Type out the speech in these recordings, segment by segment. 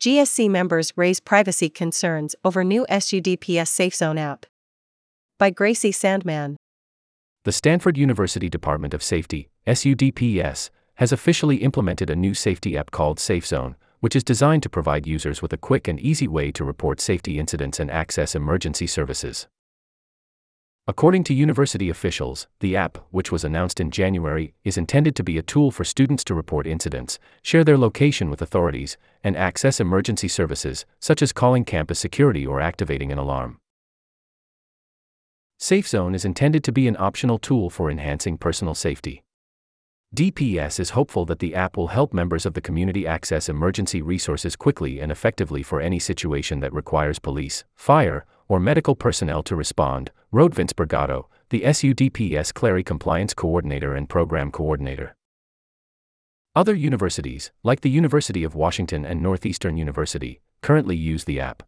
GSC members raise privacy concerns over new SUDPS SafeZone app. By Gracie Sandman. The Stanford University Department of Safety, SUDPS, has officially implemented a new safety app called SafeZone, which is designed to provide users with a quick and easy way to report safety incidents and access emergency services. According to university officials, the app, which was announced in January, is intended to be a tool for students to report incidents, share their location with authorities, and access emergency services, such as calling campus security or activating an alarm. SafeZone is intended to be an optional tool for enhancing personal safety. DPS is hopeful that the app will help members of the community access emergency resources quickly and effectively for any situation that requires police, fire, or medical personnel to respond, wrote Vince Brigado, the SUDPS Clery Compliance Coordinator and Program Coordinator. Other universities, like the University of Washington and Northeastern University, currently use the app.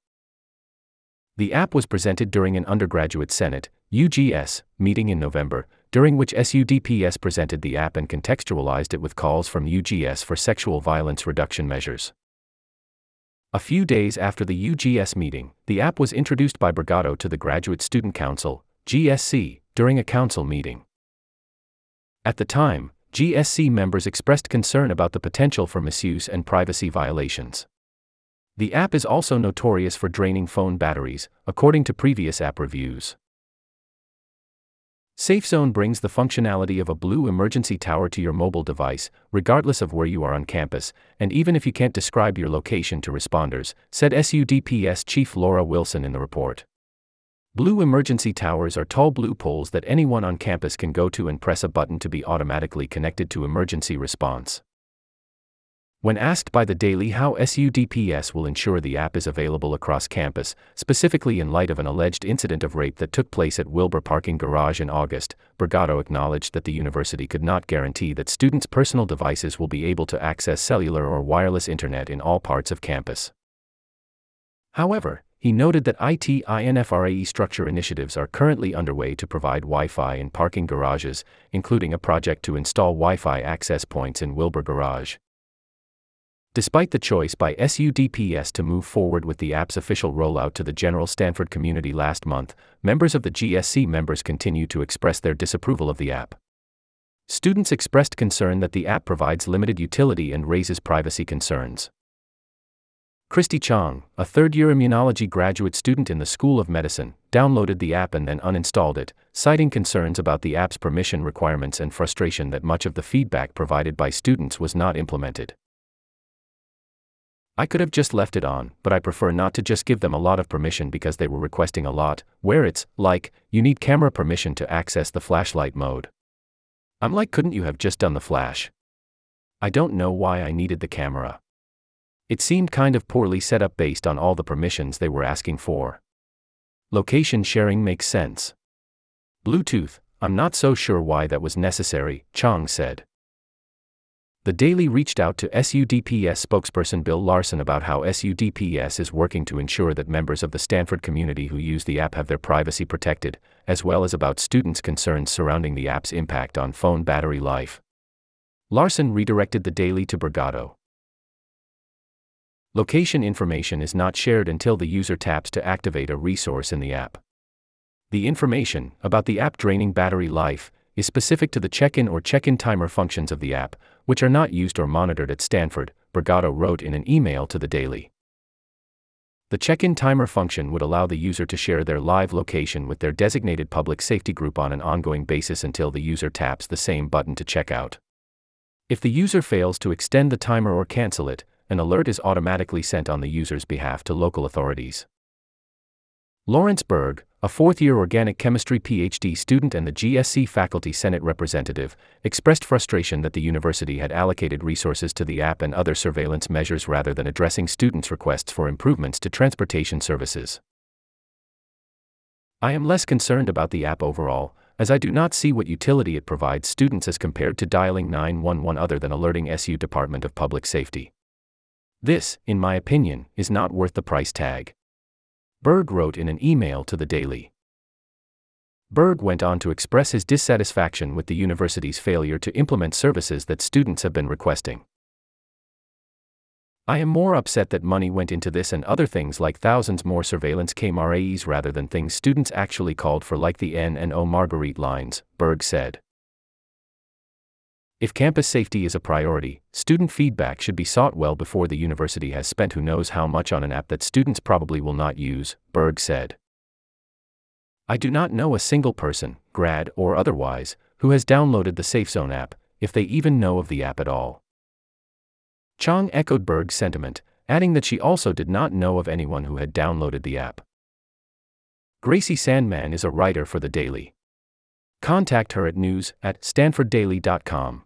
The app was presented during an undergraduate Senate, UGS, meeting in November, during which SUDPS presented the app and contextualized it with calls from UGS for sexual violence reduction measures. A few days after the UGS meeting, the app was introduced by Brigado to the Graduate Student Council, GSC, during a council meeting. At the time, GSC members expressed concern about the potential for misuse and privacy violations. The app is also notorious for draining phone batteries, according to previous app reviews. SafeZone brings the functionality of a blue emergency tower to your mobile device, regardless of where you are on campus, and even if you can't describe your location to responders, said SUDPS Chief Laura Wilson in the report. Blue emergency towers are tall blue poles that anyone on campus can go to and press a button to be automatically connected to emergency response. When asked by the Daily how SUDPS will ensure the app is available across campus, specifically in light of an alleged incident of rape that took place at Wilbur Parking Garage in August, Brigado acknowledged that the university could not guarantee that students' personal devices will be able to access cellular or wireless internet in all parts of campus. However, he noted that IT infrastructure initiatives are currently underway to provide Wi Fi in parking garages, including a project to install Wi Fi access points in Wilbur Garage. Despite the choice by SUDPS to move forward with the app's official rollout to the general Stanford community last month, members of the GSC members continue to express their disapproval of the app. Students expressed concern that the app provides limited utility and raises privacy concerns. Christy Chong, a third year immunology graduate student in the School of Medicine, downloaded the app and then uninstalled it, citing concerns about the app's permission requirements and frustration that much of the feedback provided by students was not implemented. I could have just left it on, but I prefer not to just give them a lot of permission because they were requesting a lot, where it's, like, you need camera permission to access the flashlight mode. I'm like, couldn't you have just done the flash? I don't know why I needed the camera. It seemed kind of poorly set up based on all the permissions they were asking for. Location sharing makes sense. Bluetooth, I'm not so sure why that was necessary, Chong said. The Daily reached out to SUDPS spokesperson Bill Larson about how SUDPS is working to ensure that members of the Stanford community who use the app have their privacy protected, as well as about students' concerns surrounding the app's impact on phone battery life. Larson redirected the Daily to Brigado. Location information is not shared until the user taps to activate a resource in the app. The information about the app draining battery life is specific to the check in or check in timer functions of the app, which are not used or monitored at Stanford, Brigado wrote in an email to the Daily. The check in timer function would allow the user to share their live location with their designated public safety group on an ongoing basis until the user taps the same button to check out. If the user fails to extend the timer or cancel it, an alert is automatically sent on the user's behalf to local authorities. Lawrence Berg, a fourth year organic chemistry PhD student and the GSC faculty Senate representative, expressed frustration that the university had allocated resources to the app and other surveillance measures rather than addressing students' requests for improvements to transportation services. I am less concerned about the app overall, as I do not see what utility it provides students as compared to dialing 911 other than alerting SU Department of Public Safety. This, in my opinion, is not worth the price tag. Berg wrote in an email to the Daily. Berg went on to express his dissatisfaction with the university's failure to implement services that students have been requesting. I am more upset that money went into this and other things like thousands more surveillance cameras rather than things students actually called for, like the N and O Marguerite lines, Berg said. If campus safety is a priority, student feedback should be sought well before the university has spent who knows how much on an app that students probably will not use, Berg said. I do not know a single person, grad or otherwise, who has downloaded the SafeZone app, if they even know of the app at all. Chang echoed Berg's sentiment, adding that she also did not know of anyone who had downloaded the app. Gracie Sandman is a writer for The Daily. Contact her at news at stanforddaily.com.